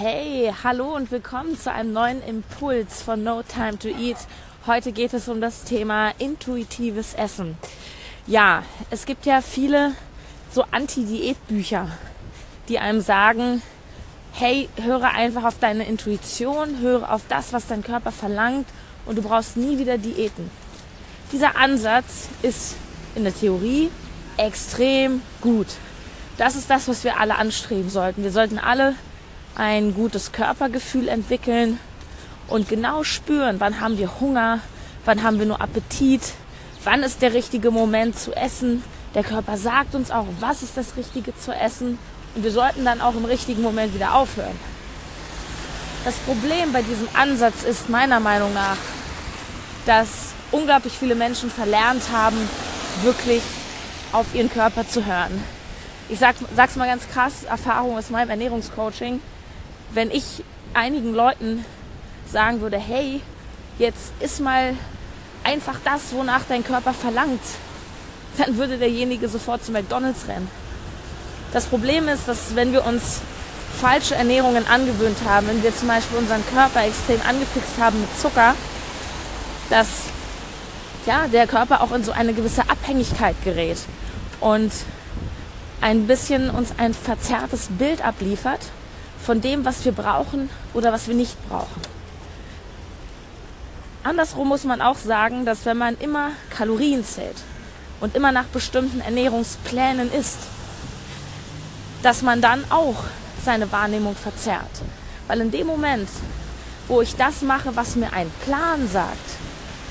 Hey, hallo und willkommen zu einem neuen Impuls von No Time to Eat. Heute geht es um das Thema intuitives Essen. Ja, es gibt ja viele so Anti-Diät-Bücher, die einem sagen, hey, höre einfach auf deine Intuition, höre auf das, was dein Körper verlangt und du brauchst nie wieder Diäten. Dieser Ansatz ist in der Theorie extrem gut. Das ist das, was wir alle anstreben sollten. Wir sollten alle ein gutes Körpergefühl entwickeln und genau spüren, wann haben wir Hunger, wann haben wir nur Appetit, wann ist der richtige Moment zu essen. Der Körper sagt uns auch, was ist das Richtige zu essen und wir sollten dann auch im richtigen Moment wieder aufhören. Das Problem bei diesem Ansatz ist meiner Meinung nach, dass unglaublich viele Menschen verlernt haben, wirklich auf ihren Körper zu hören. Ich sag, sag's mal ganz krass, Erfahrung aus meinem Ernährungscoaching. Wenn ich einigen Leuten sagen würde, hey, jetzt ist mal einfach das, wonach dein Körper verlangt, dann würde derjenige sofort zu McDonald's rennen. Das Problem ist, dass wenn wir uns falsche Ernährungen angewöhnt haben, wenn wir zum Beispiel unseren Körper extrem angefixt haben mit Zucker, dass ja, der Körper auch in so eine gewisse Abhängigkeit gerät und ein bisschen uns ein verzerrtes Bild abliefert von dem, was wir brauchen oder was wir nicht brauchen. Andersrum muss man auch sagen, dass wenn man immer Kalorien zählt und immer nach bestimmten Ernährungsplänen isst, dass man dann auch seine Wahrnehmung verzerrt. Weil in dem Moment, wo ich das mache, was mir ein Plan sagt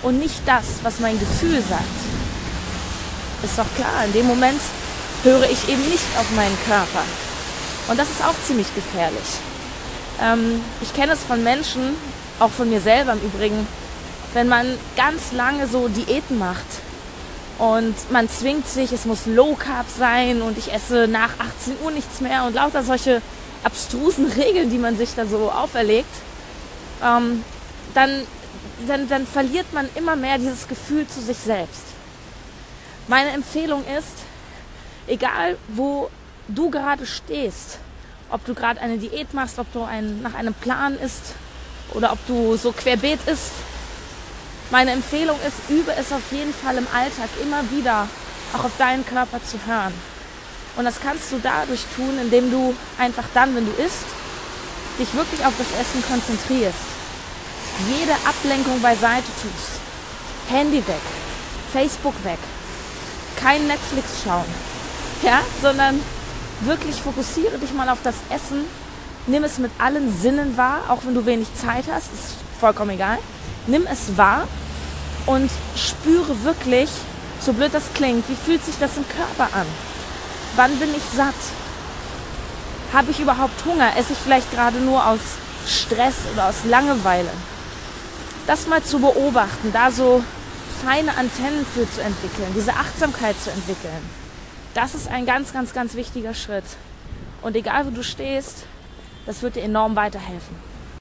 und nicht das, was mein Gefühl sagt, ist doch klar, in dem Moment höre ich eben nicht auf meinen Körper. Und das ist auch ziemlich gefährlich. Ähm, ich kenne es von Menschen, auch von mir selber im Übrigen, wenn man ganz lange so Diäten macht und man zwingt sich, es muss Low Carb sein und ich esse nach 18 Uhr nichts mehr und lauter solche abstrusen Regeln, die man sich da so auferlegt, ähm, dann, dann, dann verliert man immer mehr dieses Gefühl zu sich selbst. Meine Empfehlung ist, egal wo du gerade stehst, ob du gerade eine Diät machst, ob du ein, nach einem Plan isst oder ob du so querbeet isst, meine Empfehlung ist, übe es auf jeden Fall im Alltag immer wieder auch auf deinen Körper zu hören. Und das kannst du dadurch tun, indem du einfach dann, wenn du isst, dich wirklich auf das Essen konzentrierst. Jede Ablenkung beiseite tust. Handy weg, Facebook weg, kein Netflix schauen, ja, sondern wirklich fokussiere dich mal auf das Essen, nimm es mit allen Sinnen wahr, auch wenn du wenig Zeit hast, ist vollkommen egal. Nimm es wahr und spüre wirklich, so blöd das klingt, wie fühlt sich das im Körper an? Wann bin ich satt? Habe ich überhaupt Hunger? Esse ich vielleicht gerade nur aus Stress oder aus Langeweile? Das mal zu beobachten, da so feine Antennen für zu entwickeln, diese Achtsamkeit zu entwickeln. Das ist ein ganz, ganz, ganz wichtiger Schritt. Und egal wo du stehst, das wird dir enorm weiterhelfen.